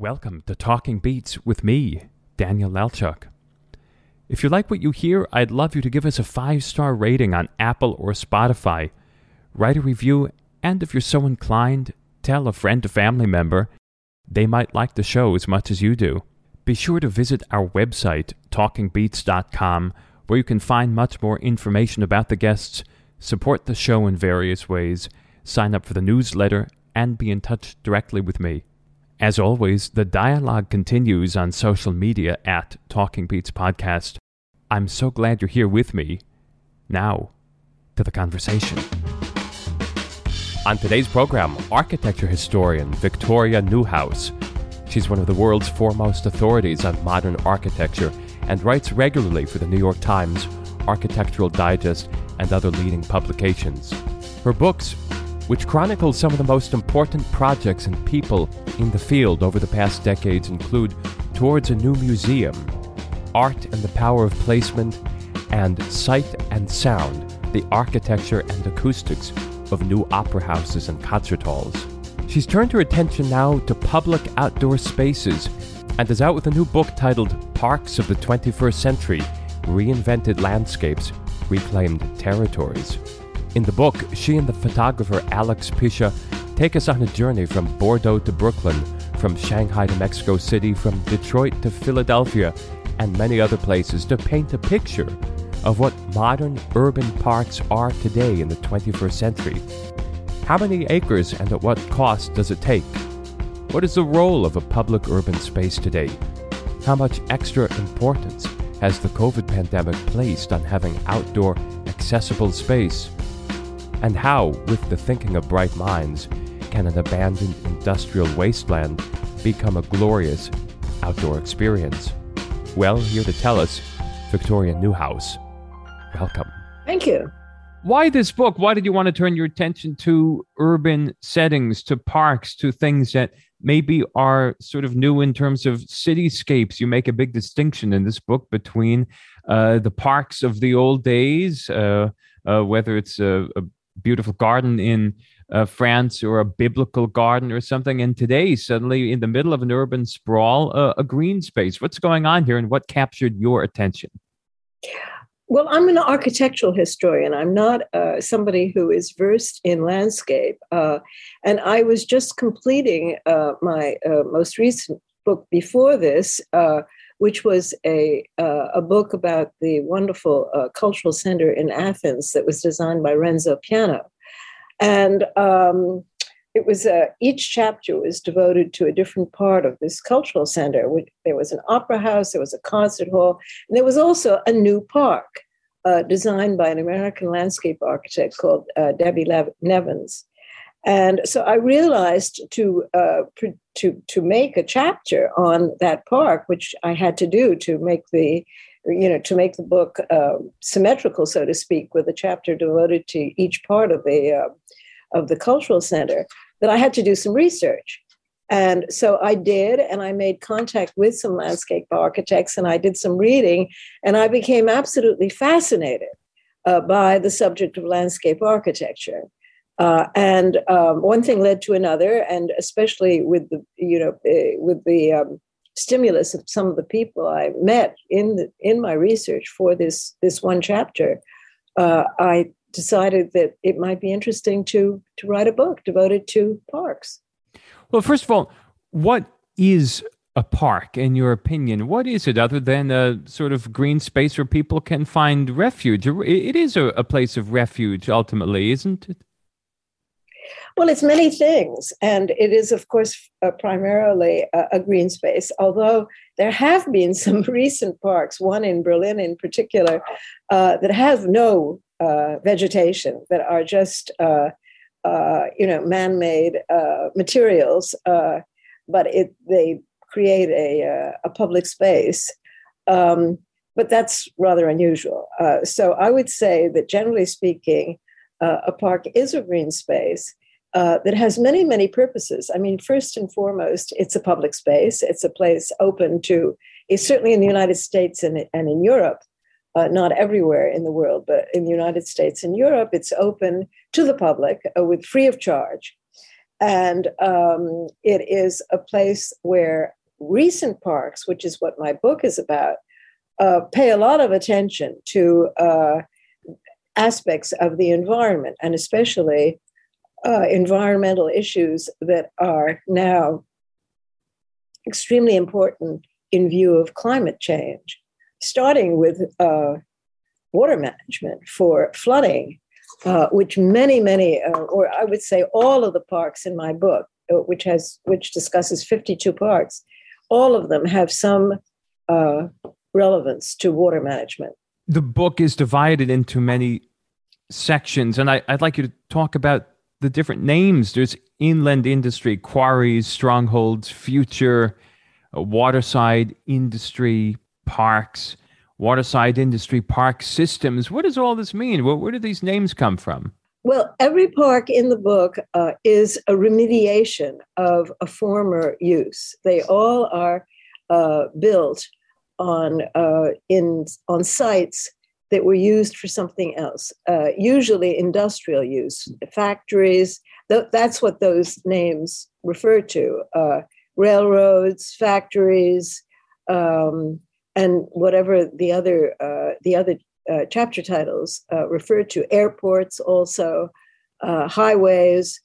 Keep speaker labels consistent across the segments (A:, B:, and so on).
A: Welcome to Talking Beats with me, Daniel Lelchuk. If you like what you hear, I'd love you to give us a five star rating on Apple or Spotify. Write a review, and if you're so inclined, tell a friend or family member. They might like the show as much as you do. Be sure to visit our website, talkingbeats.com, where you can find much more information about the guests, support the show in various ways, sign up for the newsletter, and be in touch directly with me. As always, the dialogue continues on social media at Talking Beats Podcast. I'm so glad you're here with me. Now, to the conversation. On today's program, architecture historian Victoria Newhouse. She's one of the world's foremost authorities on modern architecture and writes regularly for the New York Times, Architectural Digest, and other leading publications. Her books which chronicles some of the most important projects and people in the field over the past decades, include Towards a New Museum, Art and the Power of Placement, and Sight and Sound The Architecture and Acoustics of New Opera Houses and Concert Halls. She's turned her attention now to public outdoor spaces and is out with a new book titled Parks of the 21st Century Reinvented Landscapes, Reclaimed Territories. In the book, she and the photographer Alex Pisha take us on a journey from Bordeaux to Brooklyn, from Shanghai to Mexico City, from Detroit to Philadelphia, and many other places to paint a picture of what modern urban parks are today in the 21st century. How many acres and at what cost does it take? What is the role of a public urban space today? How much extra importance has the COVID pandemic placed on having outdoor accessible space? And how, with the thinking of bright minds, can an abandoned industrial wasteland become a glorious outdoor experience? Well, here to tell us, Victoria Newhouse. Welcome.
B: Thank you.
A: Why this book? Why did you want to turn your attention to urban settings, to parks, to things that maybe are sort of new in terms of cityscapes? You make a big distinction in this book between uh, the parks of the old days, uh, uh, whether it's a, a beautiful garden in uh, France or a biblical garden or something. And today, suddenly in the middle of an urban sprawl, uh, a green space. What's going on here and what captured your attention?
B: Well, I'm an architectural historian. I'm not uh, somebody who is versed in landscape. Uh, and I was just completing uh, my uh, most recent book before this, which was a, uh, a book about the wonderful uh, cultural center in Athens that was designed by Renzo Piano. And um, it was uh, each chapter was devoted to a different part of this cultural center. There was an opera house, there was a concert hall, and there was also a new park uh, designed by an American landscape architect called uh, Debbie Nevins. And so I realized to uh, to to make a chapter on that park, which I had to do to make the you know to make the book uh, symmetrical, so to speak, with a chapter devoted to each part of the uh, of the cultural center. That I had to do some research, and so I did, and I made contact with some landscape architects, and I did some reading, and I became absolutely fascinated uh, by the subject of landscape architecture. Uh, and um, one thing led to another, and especially with the you know uh, with the um, stimulus of some of the people I met in the, in my research for this this one chapter, uh, I decided that it might be interesting to to write a book devoted to parks.
A: Well, first of all, what is a park in your opinion? What is it other than a sort of green space where people can find refuge? It is a, a place of refuge ultimately isn't it
B: well, it's many things. And it is, of course, uh, primarily a, a, green space, although there have been some recent parks, one in Berlin in particular, uh, that have no uh, vegetation, that are just, uh, uh, you know, man made uh, materials, but it, they create a, a public space. Um, but that's rather unusual. so I would say that generally speaking, a park is a green space uh, that has many, many purposes. I mean, first and foremost, it's a public space. It's a place open to, certainly in the United States and, and in Europe, uh, not everywhere in the world, but in the United States and Europe, it's open to the public uh, with free of charge. And um, it is a place where recent parks, which is what my book is about, uh, pay a lot of attention to uh, aspects of the environment and especially uh, environmental issues that are now extremely important in view of climate change, starting with uh, water management for flooding, uh, which many, many, uh, or I would say all of the parks in my book, uh, which has which discusses 52 parks, all of them have some uh, relevance to water management.
A: The book is divided into many sections, and I, I'd like you to talk about the different names. There's inland industry, quarries, strongholds, future, uh, waterside industry, parks, waterside industry park systems. What does all this mean? Where, where do these names come from?
B: Well, every park in the book uh, is a remediation of a former use. They all are uh, built on uh, in on sites that were used for something else, uh, usually industrial use, factories. Th- that's what those names refer to: uh, railroads, factories, um, and whatever the other uh, the other uh, chapter titles uh, refer to. Airports, also uh, highways.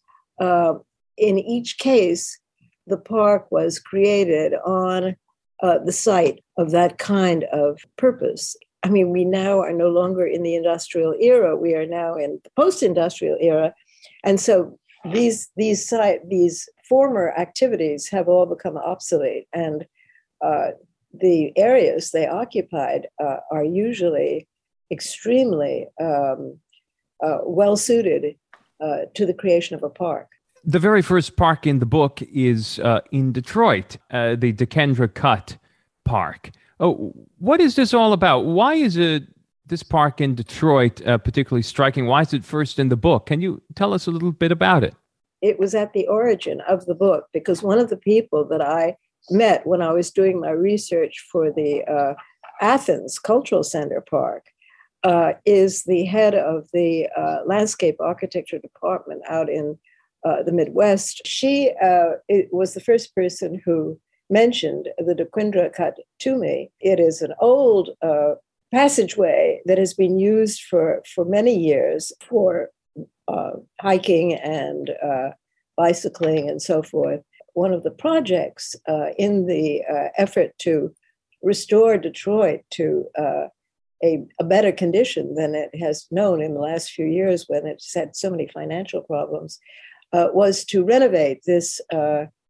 B: in each case, the park was created on the site of that kind of purpose I mean, we now are no longer in the industrial era. We are now in the post-industrial era, and so these these these former activities have all become obsolete, and uh, the areas they occupied uh, are usually extremely um, uh, well suited uh, to the creation of a park.
A: The very first park in the book is uh, in Detroit, uh, the Dequindre Cut Park. Oh, what is this all about? Why is it this park in Detroit uh, particularly striking? Why is it first in the book? Can you tell us a little bit about it?
B: It was at the origin of the book because one of the people that I met when I was doing my research for the uh, Athens Cultural Center Park uh, is the head of the uh, landscape architecture department out in uh, the Midwest. She uh, was the first person who mentioned the Dequindre cut to me. It is an old uh, passageway that has been used for, for many years for uh, hiking and uh, bicycling and so forth. One of the projects uh, in the uh, effort to restore Detroit to uh, a, a, better condition than it has known in the last few years when it's had so many financial problems was to renovate this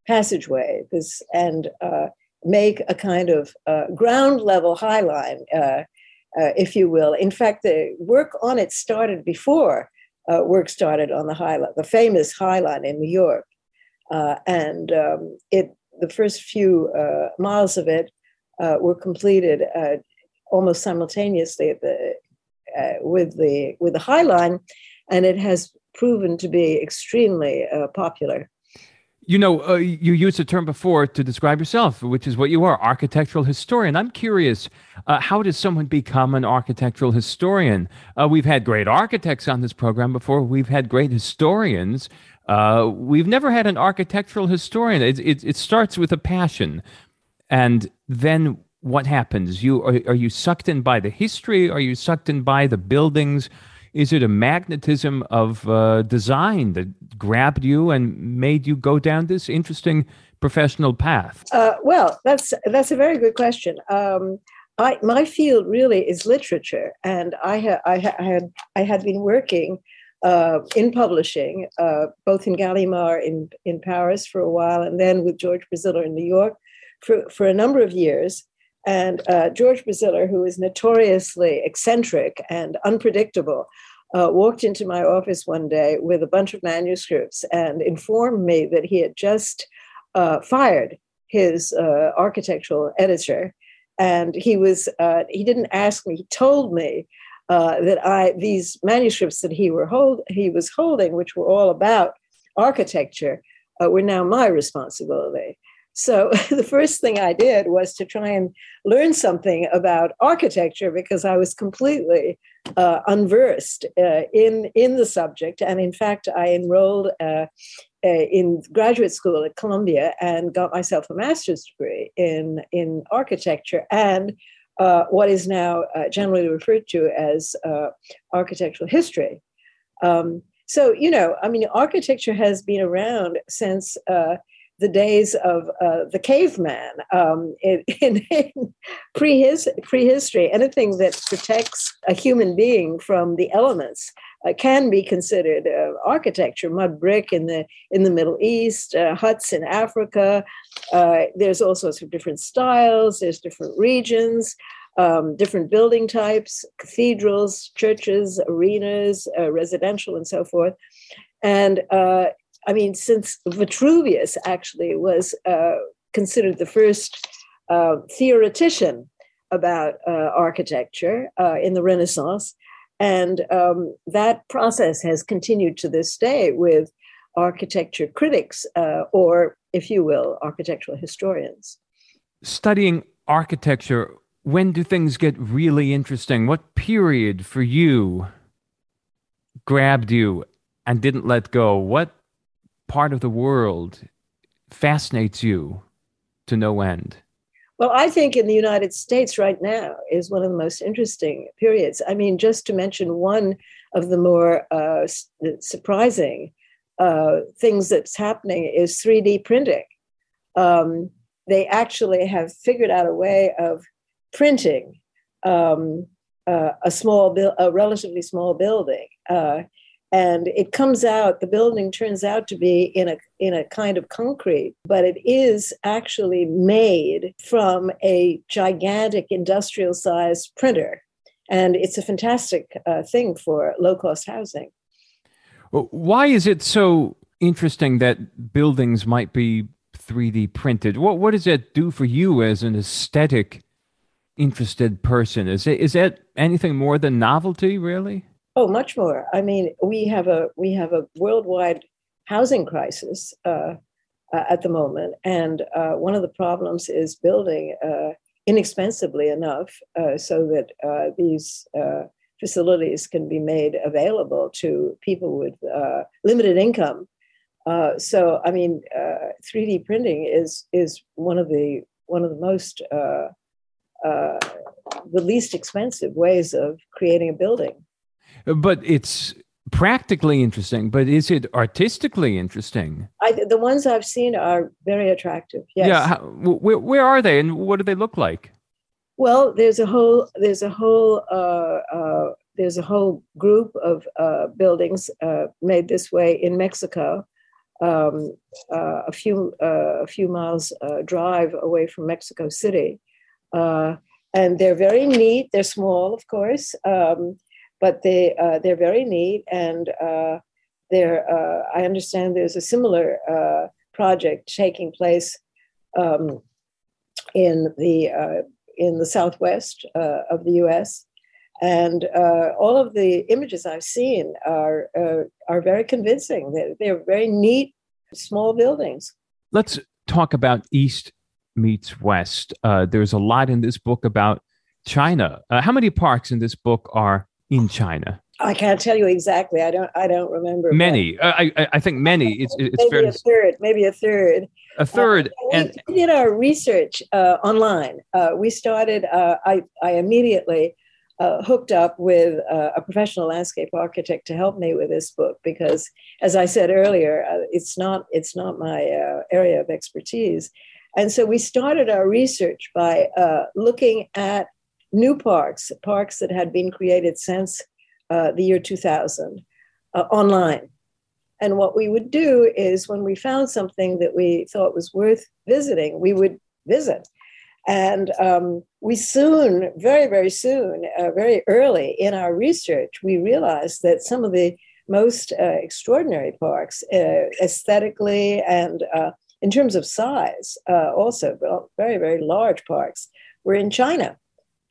B: passageway this and uh, make a kind of uh, ground level high line, uh, uh, if you will. In fact, the work on it started before uh, work started on the High Line, the famous High Line in New York, and um, it the first few miles of it were completed almost simultaneously the, with the with the High Line, and it has proven to be extremely popular.
A: You know, uh, you used the term before to describe yourself, which is what you are, architectural historian. I'm curious, uh, how does someone become an architectural historian? Uh, we've had great architects on this program before. We've had great historians. Uh, we've never had an architectural historian. It, it, it, starts with a passion, and then what happens? You are, are you sucked in by the history? Are you sucked in by the buildings? Is it a magnetism of uh, design that grabbed you and made you go down this interesting professional path?
B: Uh, well, that's that's a very good question. Um, I, my field really is literature, and I, ha- I, ha- I had I had been working uh, in publishing, uh, both in Gallimard in in Paris for a while, and then with George Braziller in New York for for a number of years. And uh, George Braziller, who is notoriously eccentric and unpredictable, uh, walked into my office one day with a bunch of manuscripts and informed me that he had just uh, fired his uh, architectural editor. And he was, uh, he didn't ask me, he told me uh, that I, these manuscripts that he, were hold, he was holding, which were all about architecture, were now my responsibility. So the first thing I did was to try and learn something about architecture because I was completely uh, unversed uh, in in the subject. And in fact, I enrolled uh, in graduate school at Columbia and got myself a master's degree in in architecture and uh, what is now uh, generally referred to as uh, architectural history. Um, so, you know, I mean, architecture has been around since uh, the days of uh, the caveman um, in, in, in prehistory. Anything that protects a human being from the elements uh, can be considered uh, architecture. Mud brick in the in the Middle East, uh, huts in Africa. Uh, there's all sorts of different styles. There's different regions. Um, different building types, cathedrals, churches, arenas, uh, residential, and so forth. And I mean, since Vitruvius actually was considered the first theoretician about architecture in the Renaissance, and um, that process has continued to this day with architecture critics, uh, or if you will, architectural historians.
A: Studying architecture, when do things get really interesting? What period for you grabbed you and didn't let go? What part of the world fascinates you to no end?
B: Well, I think in the United States right now is one of the most interesting periods. I mean, just to mention one of the more uh, surprising uh, things that's happening is 3D printing. Um, they actually have figured out a way of printing um, uh, a small, bu- a relatively small building uh, and it comes out the building turns out to be in a in a kind of concrete but it is actually made from a gigantic industrial sized printer. And it's a fantastic uh, thing for low cost housing
A: why is it so interesting that buildings might be 3d printed? What what does that do for you as an aesthetic interested person? Is it is that anything more than novelty really
B: Oh, much more. I mean, we have a we have a worldwide housing crisis uh, uh, at the moment, and uh, one of the problems is building uh, inexpensively enough uh, so that uh, these facilities can be made available to people with limited income. so, I mean, 3D printing is is one of the one of the most the least expensive ways of creating a building
A: but it's practically interesting, but is it artistically interesting?
B: I, the ones I've seen are very attractive. Yes.
A: Yeah. How, where, where are they, and what do they look like?
B: Well, there's a whole there's a whole uh, uh, there's a whole group of uh, buildings uh, made this way in Mexico, um, uh, a few uh, a few miles drive away from Mexico City, and they're very neat. They're small, of course. Um, but they uh, they're very neat and uh, there uh, I understand there's a similar uh, project taking place um, in the uh, in the southwest uh, of the U.S. And all of the images I've seen are are very convincing. They're, they're very neat, small buildings.
A: Let's talk about East meets West. there's a lot in this book about China. how many parks in this book are in China?
B: I can't tell you exactly. I don't. I don't remember.
A: Many. Uh, I. I think many. It's. It's
B: maybe
A: fair.
B: a third. Maybe a third.
A: A third.
B: Uh, and we did our research uh, online. Uh, we started. Uh, I. I immediately uh, hooked up with a professional landscape architect to help me with this book because, as I said earlier, it's not. It's not my area of expertise, and so we started our research by looking at new parks, parks that had been created since uh, the year 2000, uh, online. And what we would do is when we found something that we thought was worth visiting, we would visit. And um, we soon, very, very soon, uh, very early in our research, we realized that some of the most uh, extraordinary parks, uh, aesthetically and uh, in terms of size, also very, very large parks, were in China.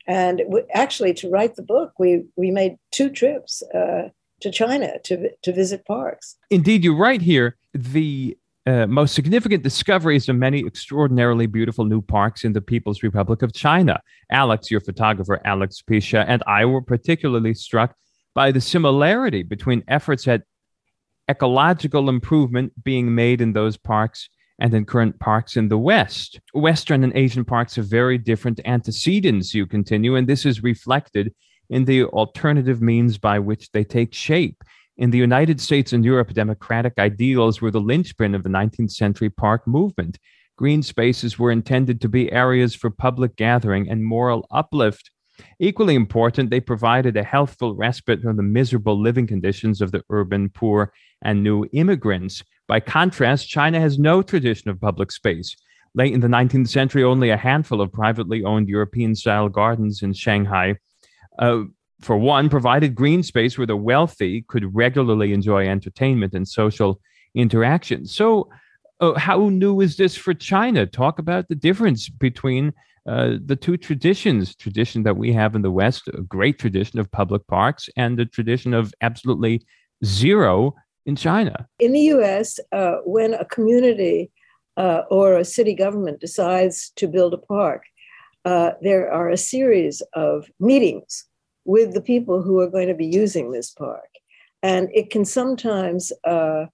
B: And actually, to write the book, we we made two trips uh, to China to to visit parks.
A: Indeed, you write here the uh, most significant discoveries of many extraordinarily beautiful new parks in the People's Republic of China. Alex, your photographer, Alex Pisha, and I were particularly struck by the similarity between efforts at ecological improvement being made in those parks and in current parks in the West. Western and Asian parks have very different antecedents, you continue, and this is reflected in the alternative means by which they take shape. In the United States and Europe, democratic ideals were the linchpin of the 19th century park movement. Green spaces were intended to be areas for public gathering and moral uplift. Equally important, they provided a healthful respite from the miserable living conditions of the urban poor and new immigrants. By contrast, China has no tradition of public space. Late in the 19th century, only a handful of privately owned European style gardens in Shanghai, uh, for one, provided green space where the wealthy could regularly enjoy entertainment and social interaction. So, uh, how new is this for China? Talk about the difference between uh, the two traditions tradition that we have in the West, a great tradition of public parks, and the tradition of absolutely zero in China.
B: In the US, uh, when a community uh, or a city government decides to build a park, uh, there are a series of meetings with the people who are going to be using this park. And it can sometimes uh,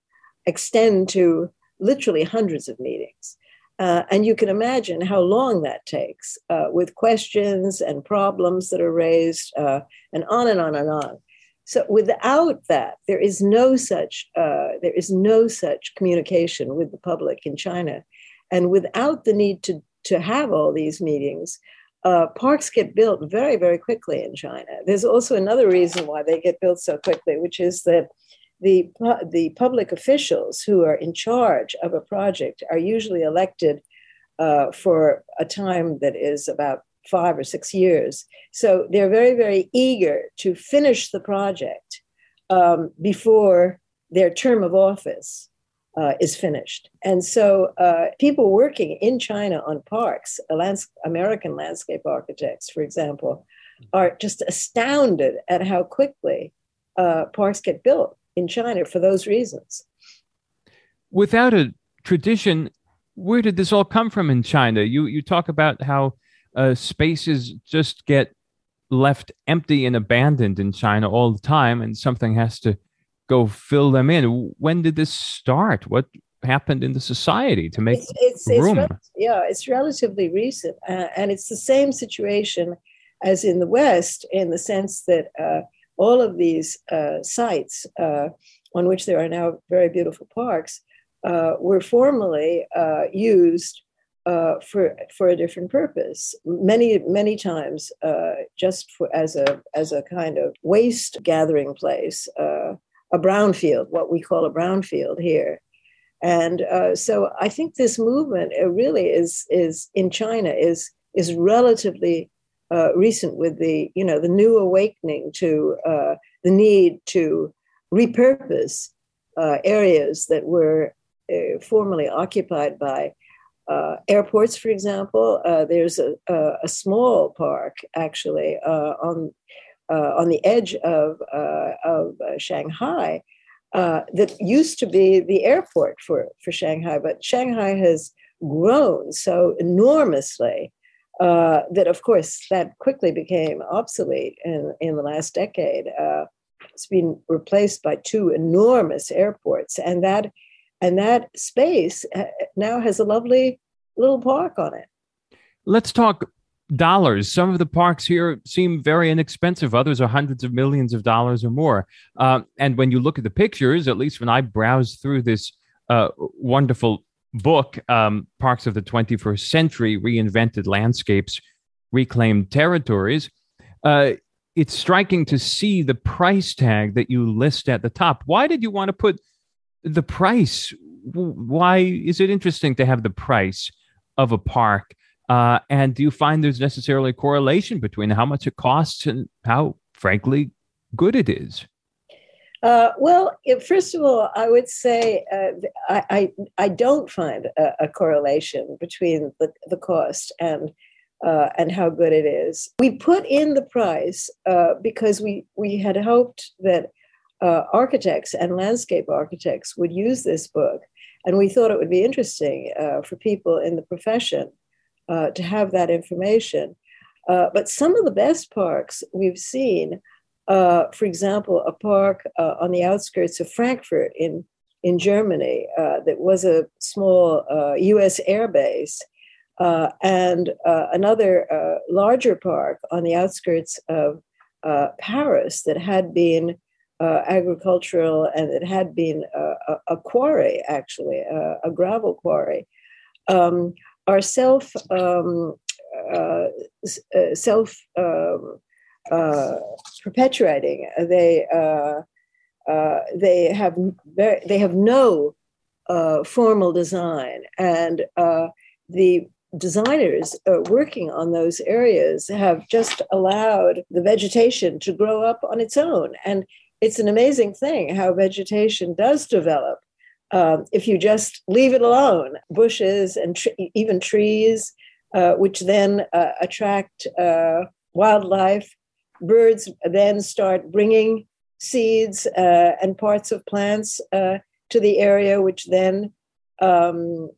B: extend to literally hundreds of meetings. Uh, and you can imagine how long that takes uh, with questions and problems that are raised, uh, and on and on and on. So without that, there is no such uh, there is no such communication with the public in China, and without the need to to have all these meetings, uh, parks get built very very quickly in China. There's also another reason why they get built so quickly, which is that the the public officials who are in charge of a project are usually elected uh, for a time that is about five or six years. So they're very, very eager to finish the project um, before their term of office uh, is finished. And so uh, people working in China on parks, lands- American landscape architects, for example, are just astounded at how quickly uh, parks get built in China for those reasons.
A: Without a tradition, where did this all come from in China? You you talk about how uh, spaces just get left empty and abandoned in China all the time, and something has to go fill them in. When did this start? What happened in the society to make it's, it's, room?
B: It's yeah, it's relatively recent, uh, and it's the same situation as in the West, in the sense that uh, all of these uh, sites uh, on which there are now very beautiful parks uh, were formerly uh, used uh, for for a different purpose. Many many times, uh, just for as a as a kind of waste gathering place, uh, a brownfield, what we call a brownfield here. And uh, so, I think this movement really is is in China is is relatively uh, recent with the you know the new awakening to uh, the need to repurpose areas that were formerly occupied by uh, airports, for example, uh, there's a, a, a, small park actually uh, on uh, on the edge of uh, of uh, Shanghai that used to be the airport for for Shanghai, but Shanghai has grown so enormously that, of course, that quickly became obsolete in in the last decade. it's been replaced by two enormous airports, and that and that space uh, now has a lovely little park on it.
A: Let's talk dollars. Some of the parks here seem very inexpensive. Others are hundreds of millions of dollars or more. Uh, and when you look at the pictures, at least when I browse through this uh, wonderful book, um, Parks of the 21st Century Reinvented Landscapes, Reclaimed Territories, uh, it's striking to see the price tag that you list at the top. Why did you want to put the price why is it interesting to have the price of a park uh, and do you find there's necessarily a correlation between how much it costs and how frankly good it is
B: uh, well, first of all, I would say uh, I, I, I don't find a, a correlation between the, the cost and uh, and how good it is. We put in the price uh, because we we had hoped that uh, architects and landscape architects would use this book. And we thought it would be interesting uh, for people in the profession uh, to have that information. Uh, but some of the best parks we've seen, uh, for example, a park uh, on the outskirts of Frankfurt in in Germany that was a small U.S. Air base, and another larger park on the outskirts of Paris that had been agricultural and it had been a, a quarry, actually, a gravel quarry. Um, are self um, self um, perpetuating. They uh, they have very, they have no uh, formal design, and uh, the designers uh, working on those areas have just allowed the vegetation to grow up on its own. And it's an amazing thing how vegetation does develop um, if you just leave it alone. Bushes and tr- even trees, uh, which then attract wildlife. Birds then start bringing seeds uh, and parts of plants uh, to the area, which then um,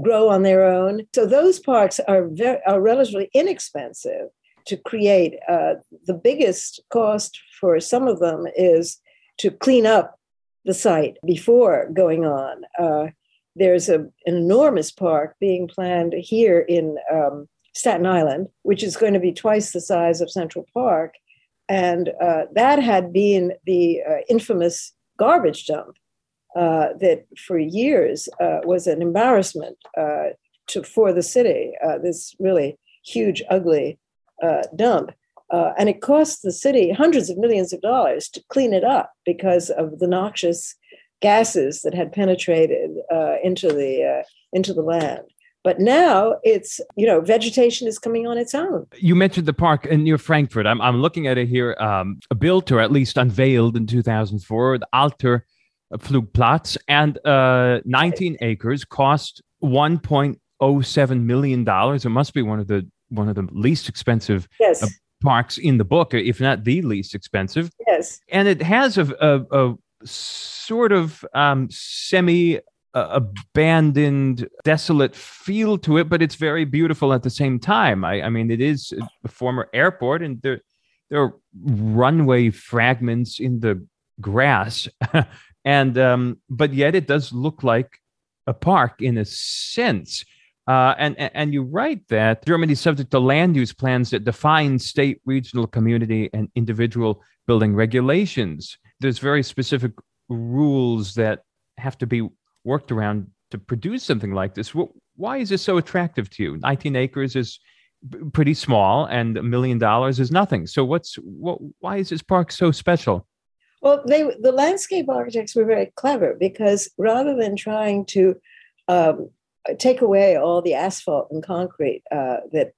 B: grow on their own. So those parks are very, are relatively inexpensive to create. Uh, the biggest cost for some of them is to clean up the site before going on. Uh, there's a, an enormous park being planned here in um, Staten Island, which is going to be twice the size of Central Park. And uh, that had been the uh, infamous garbage dump uh, that for years uh, was an embarrassment to, for the city, this really huge, ugly dump. and it cost the city hundreds of millions of dollars to clean it up because of the noxious gases that had penetrated into, the, into the land. But now it's, you know, vegetation is coming on its own.
A: You mentioned the park near Frankfurt. I'm, I'm looking at it here, um, built or at least unveiled in 2004, the Alter Flugplatz, and uh, 19 acres, cost 1.07 million dollars. It must be one of the one of the least expensive
B: yes. uh,
A: parks in the book, if not the least expensive.
B: Yes,
A: and it has a, a, a sort of um, semi abandoned, desolate feel to it, but it's very beautiful at the same time. I, I mean, it is a former airport, and there there are runway fragments in the grass, and um, but yet it does look like a park in a sense. Uh, and and you write that Germany is subject to land use plans that define state, regional, community, and individual building regulations. There's very specific rules that have to be worked around to produce something like this. Why is this so attractive to you? 19 acres is pretty small, and a million dollars is nothing. So, what's what? Why is this park so special?
B: Well, they the landscape architects were very clever because rather than trying to um, take away all the asphalt and concrete uh, that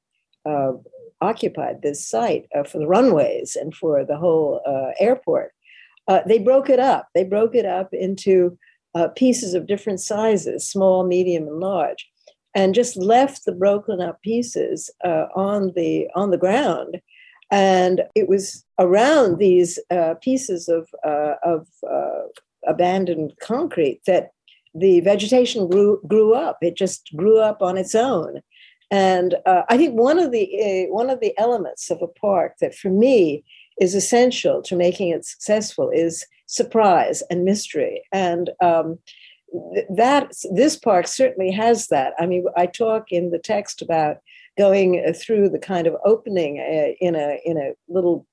B: uh, occupied this site uh, for the runways and for the whole uh, airport, uh, they broke it up. They broke it up into uh, pieces of different sizes, small, medium, and large, and just left the broken up pieces on the on the ground. And it was around these pieces of of abandoned concrete that the vegetation grew grew up. It just grew up on its own. And uh, I think one of the one of the elements of a park that for me is essential to making it successful is surprise and mystery. And um, that this park certainly has that. I mean, I talk in the text about going through the kind of opening uh, in a in a little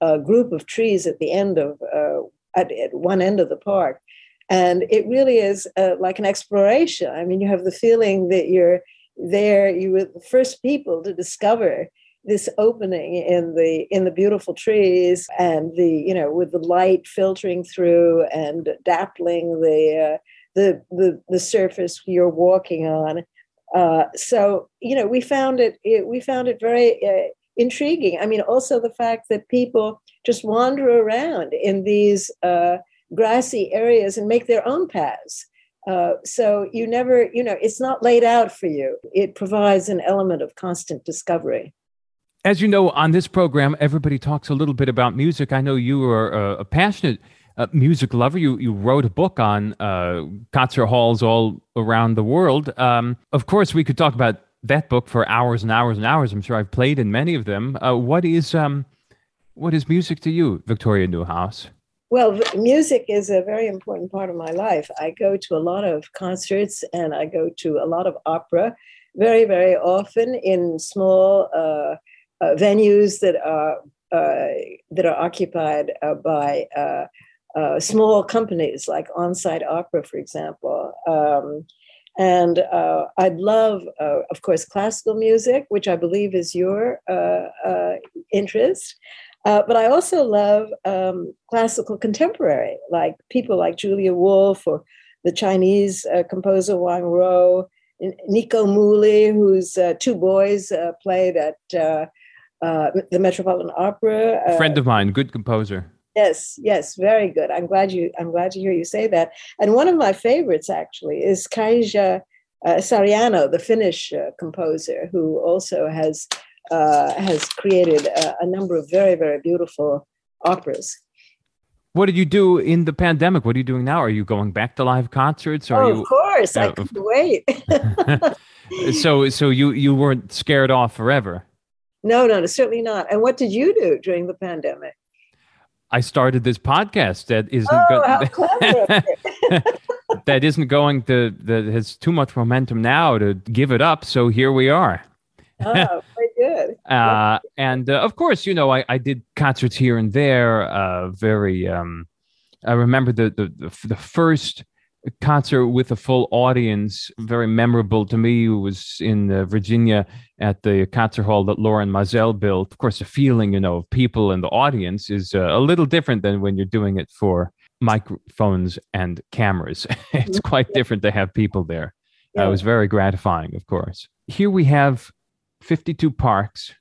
B: uh, group of trees at the end of uh, at, at, one end of the park, and it really is uh, like an exploration. I mean, you have the feeling that you're there. You were the first people to discover this opening in the in the beautiful trees and the you know with the light filtering through and dappling the uh, the, the the surface you're walking on uh, so you know we found it, it we found it very uh, intriguing i mean also the fact that people just wander around in these uh, grassy areas and make their own paths uh, so you never, you know, it's not laid out for you. It provides an element of constant discovery.
A: As you know, on this program, everybody talks a little bit about music. I know you are a, a passionate uh, music lover. You you wrote a book on uh, concert halls all around the world. Um, of course, we could talk about that book for hours and hours and hours. I'm sure I've played in many of them. Uh, what is um, what is music to you, Victoria Newhouse?
B: Well, music is a very important part of my life. I go to a lot of concerts and I go to a lot of opera very, very often in small uh, uh, venues that are uh, that are occupied uh, by uh, uh, small companies like Onsite Opera, for example. Um, and I'd love, of course, classical music, which I believe is your interest. Uh, but I also love um, classical contemporary, like people like Julia Wolfe or the Chinese uh, composer Wang Lu, Nico Muhly, whose uh, two boys uh, played at uh, the Metropolitan Opera.
A: Friend of mine, good composer.
B: Yes, yes, very good. I'm glad you. I'm glad to hear you say that. And one of my favorites actually is Kaija uh, Saariaho, the Finnish uh, composer, who also has uh, has created a, a, number of very, very beautiful operas.
A: What did you do in the pandemic? What are you doing now? Are you going back to live concerts?
B: Or
A: oh,
B: you, of course, uh, I couldn't wait.
A: so, so you you weren't scared off forever?
B: No, no, certainly not. And what did you do during the pandemic?
A: I started this podcast that isn't
B: oh, go- how clever.
A: that isn't going to that has too much momentum now to give it up. So here we are.
B: oh, good.
A: Uh, and uh, of course, you know, I, I did concerts here and there. Uh, very, um, I remember the, the, the, the first concert with a full audience, very memorable to me, was in uh, Virginia at the concert hall that Lorin Maazel built. Of course, the feeling, you know, of people in the audience is uh, a little different than when you're doing it for microphones and cameras. it's mm-hmm. quite different to have people there. Uh, it was very gratifying, of course. Here we have 52 parks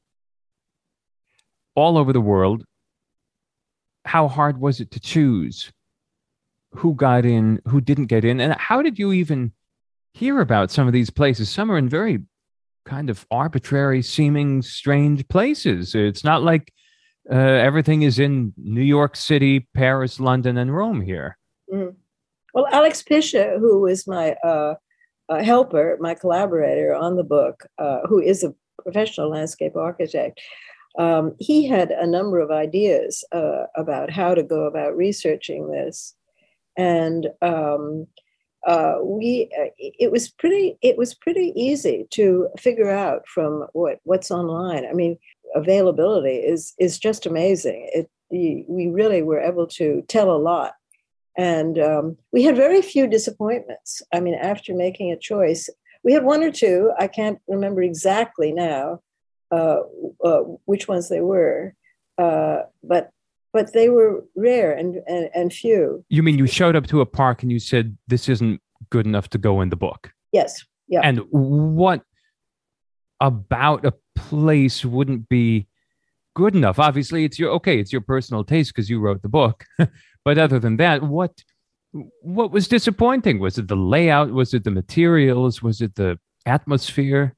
A: all over the world. How hard was it to choose who got in, who didn't get in? And how did you even hear about some of these places? Some are in very kind of arbitrary, seeming strange places. It's not like uh, everything is in New York City, Paris, London, and Rome here.
B: Mm. Well, Alex Pisha, who was my uh, uh, helper, my collaborator on the book, uh, who is a professional landscape architect, um, he had a number of ideas uh, about how to go about researching this, and um, uh, we uh, it was pretty it was pretty easy to figure out from what what's online. I mean, availability is is just amazing. It we really were able to tell a lot and um, we had very few disappointments. I mean, after making a choice, we had one or two. I can't remember exactly now uh, uh, which ones they were, uh, but but they were rare and, and and few.
A: You mean you showed up to a park and you said this isn't good enough to go in the book?
B: Yes. Yeah.
A: And what about a place wouldn't be good enough? Obviously, it's your okay. It's your personal taste because you wrote the book. but other than that, what what was disappointing? Was it the layout? Was it the materials? Was it the atmosphere?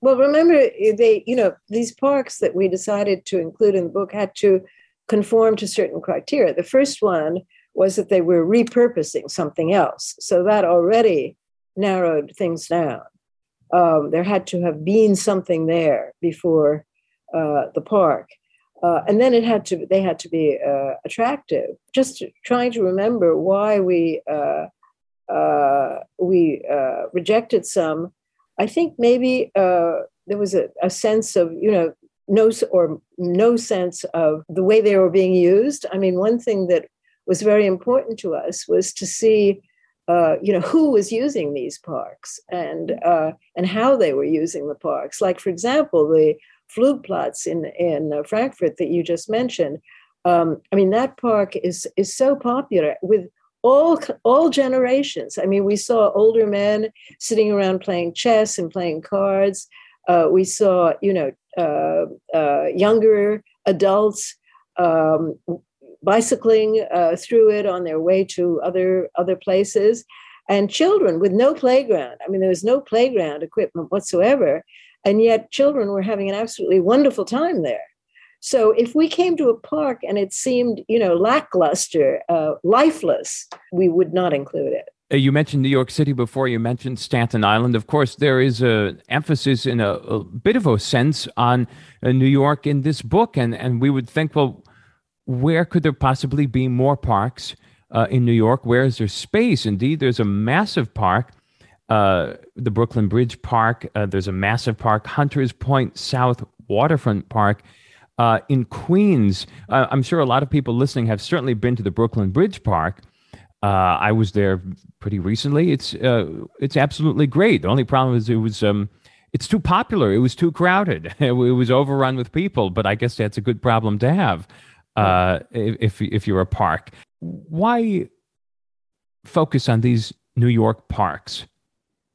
B: Well, remember, they, you know, these parks that we decided to include in the book had to conform to certain criteria. The first one was that they were repurposing something else. So that already narrowed things down. Um, there had to have been something there before uh, the park. Uh, and then it had to they had to be uh, attractive. Just trying to remember why we uh, uh we uh, rejected some. I think maybe uh, there was a, a, sense of you know no or no sense of the way they were being used. I mean one thing that was very important to us was to see you know who was using these parks and and how they were using the parks. Like for example the Flugplatz in in uh, Frankfurt that you just mentioned. Um, I mean, that park is is so popular with all all generations. I mean, we saw older men sitting around playing chess and playing cards. Uh, we saw, you know, uh, uh, younger adults um, bicycling uh, through it on their way to other other places, and children with no playground. I mean, there was no playground equipment whatsoever, and yet children were having an absolutely wonderful time there. So if we came to a park and it seemed, you know, lackluster, uh, lifeless, we would not include it.
A: Uh, you mentioned New York City before. You mentioned Staten Island. Of course, there is a emphasis in a, a bit of a sense on uh, New York in this book, and and we would think, well, where could there possibly be more parks uh, in New York? Where is there space? Indeed, there's a massive park, uh, the Brooklyn Bridge Park. Uh, there's a massive park, Hunters Point South Waterfront Park. Uh, in Queens, uh, I'm sure a lot of people listening have certainly been to the Brooklyn Bridge Park. Uh, I was there pretty recently. It's it's absolutely great. The only problem is it was um, it's too popular. It was too crowded. It was overrun with people. But I guess that's a good problem to have uh, if if you're a park. Why focus on these New York parks?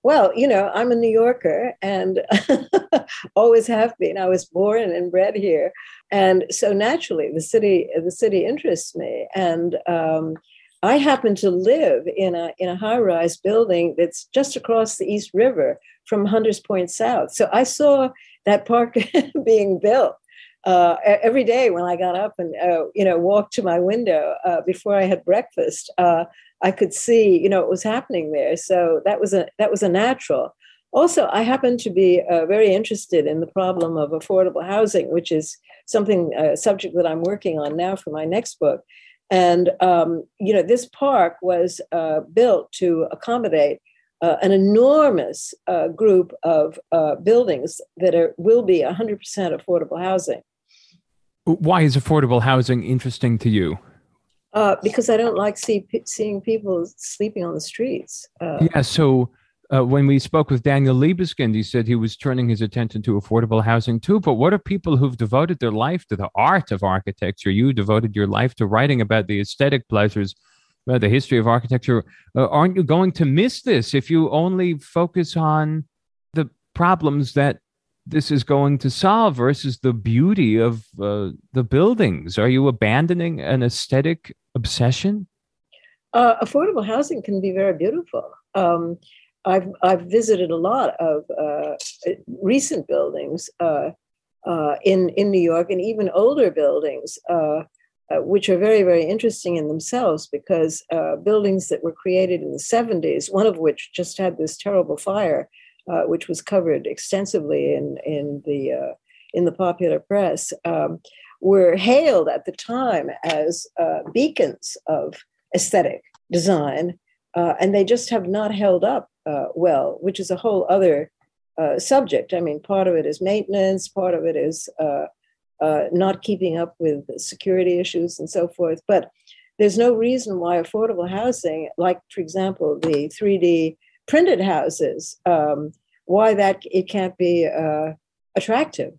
B: Well, you know, I'm a New Yorker and always have been. I was born and bred here, and so naturally, the city the city interests me. And um, I happen to live in a in a high rise building that's just across the East River from Hunters Point South. So I saw that park being built uh, every day when I got up and uh, you know walked to my window uh, before I had breakfast, uh, I could see you know what was happening there. So that was a that was a natural. Also, I happen to be uh, very interested in the problem of affordable housing, which is something a subject that I'm working on now for my next book. And um, you know, this park was uh, built to accommodate uh, an enormous uh, group of uh, buildings that are, will be 100% affordable housing.
A: Why is affordable housing interesting to you?
B: Uh, because I don't like see, seeing people sleeping on the streets.
A: Uh, yeah. So uh, when we spoke with Daniel Libeskind, he said he was turning his attention to affordable housing too. But what are people who've devoted their life to the art of architecture? You devoted your life to writing about the aesthetic pleasures, about the history of architecture. Uh, aren't you going to miss this if you only focus on the problems that this is going to solve versus the beauty of uh, the buildings? Are you abandoning an aesthetic obsession?
B: Uh, affordable housing can be very beautiful. Um, I've I've visited a lot of uh, recent buildings uh, uh, in in New York, and even older buildings, uh, which are very very interesting in themselves because buildings that were created in the '70s, one of which just had this terrible fire uh, which was covered extensively in in the uh, in the popular press, um, were hailed at the time as uh, beacons of aesthetic design, uh, and they just have not held up uh, well, which is a whole other uh, subject. I mean, part of it is maintenance, part of it is not keeping up with security issues and so forth, but there's no reason why affordable housing, like for example the 3D printed houses, um, why that it can't be uh, attractive.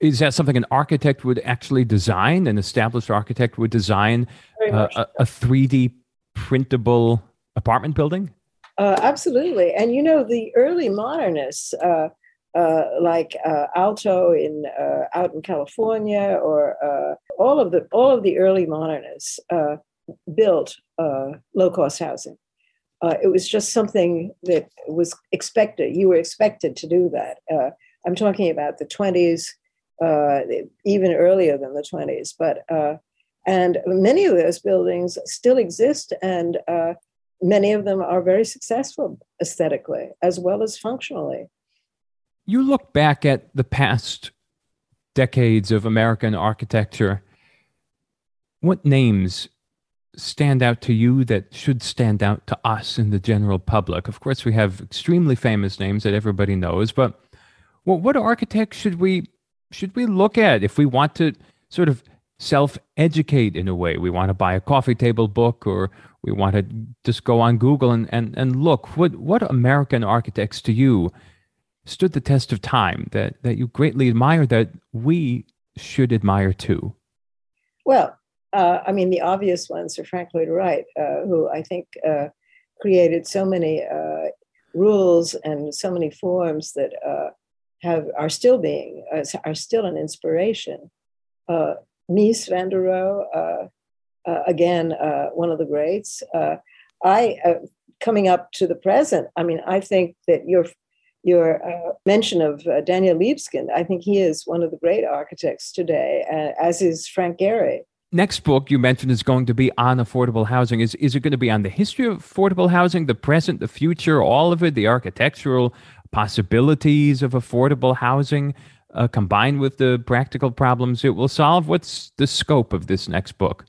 A: Is that something an architect would actually design? An established architect would design uh, a, a 3D printable apartment building?
B: Uh, absolutely. And you know, the early modernists, uh, uh, like uh, Aalto in uh, out in California, or uh, all of the all of the early modernists built low cost housing. Uh, it was just something that was expected. You were expected to do that. Uh, I'm talking about the 20s, uh, even earlier than the 20s. But uh, and many of those buildings still exist, and uh, many of them are very successful aesthetically as well as functionally.
A: You look back at the past decades of American architecture. What names stand out to you that should stand out to us in the general public? Of course, we have extremely famous names that everybody knows, but what architects should we should we look at if we want to sort of self-educate in a way? We want to buy a coffee table book or we want to just go on Google and, and, and look. What what American architects to you stood the test of time that, that you greatly admire that we should admire too?
B: Well, uh, I mean, the obvious ones are Frank Lloyd Wright, uh, who I think uh, created so many uh, rules and so many forms that uh, have are still being uh, are still an inspiration. Mies van der Rohe, again, one of the greats. I coming up to the present. I mean, I think that your your mention of Daniel Libeskind, I think he is one of the great architects today, as is Frank Gehry
A: next book you mentioned is going to be on affordable housing. Is is it going to be on the history of affordable housing, the present, the future, all of it, the architectural possibilities of affordable housing? uh, combined with the practical problems it will solve? What's the scope of this next book?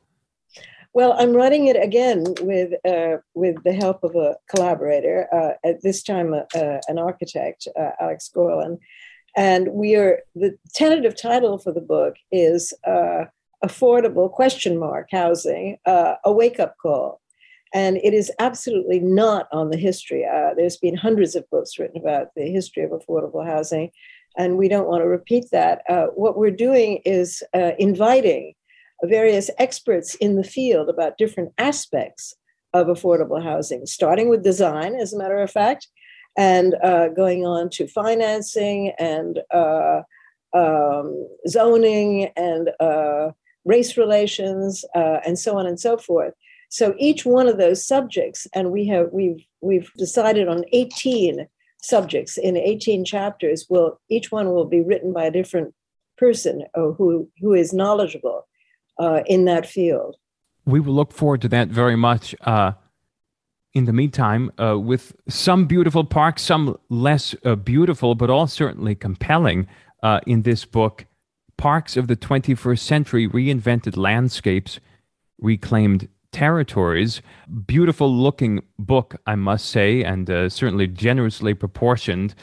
B: Well, I'm writing it again with uh, with the help of a collaborator. Uh, at this time, uh, uh an architect, uh, Alex Gorlin, and we are the tentative title for the book is "Affordable Question Mark Housing: A Wake Up Call." And it is absolutely not on the history. there's been hundreds of books written about the history of affordable housing, and we don't want to repeat that. what we're doing is inviting various experts in the field about different aspects of affordable housing, starting with design, as a matter of fact, and uh, going on to financing and uh, um, zoning and uh, race relations uh, and so on and so forth. So each one of those subjects, and we have we've we've decided on 18 subjects in 18 chapters. Will each one will be written by a different person who who is knowledgeable uh, in that field.
A: We will look forward to that very much. Uh, in the meantime, uh, with some beautiful parks, some less uh, beautiful, but all certainly compelling uh, in this book, Parks of the 21st Century Reinvented Landscapes, Reclaimed Territories. Beautiful looking book, I must say, and uh, certainly generously proportioned,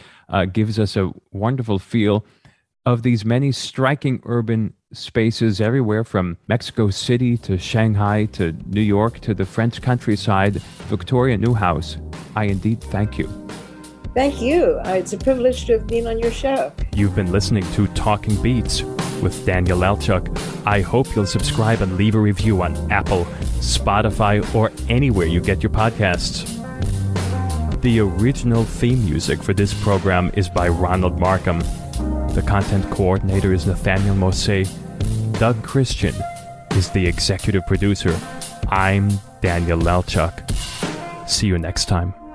A: gives us a wonderful feel of these many striking urban spaces everywhere from Mexico City to Shanghai to New York to the French countryside, Victoria Newhouse. I indeed thank you.
B: Thank you. Uh, it's a privilege to have been on your show.
A: You've been listening to Talking Beats with Daniel Lelchuk. I hope you'll subscribe and leave a review on Apple, Spotify, or anywhere you get your podcasts. The original theme music for this program is by Ronald Markham. The content coordinator is Nathaniel Mose. Doug Christian is the executive producer. I'm Daniel Lelchuk. See you next time.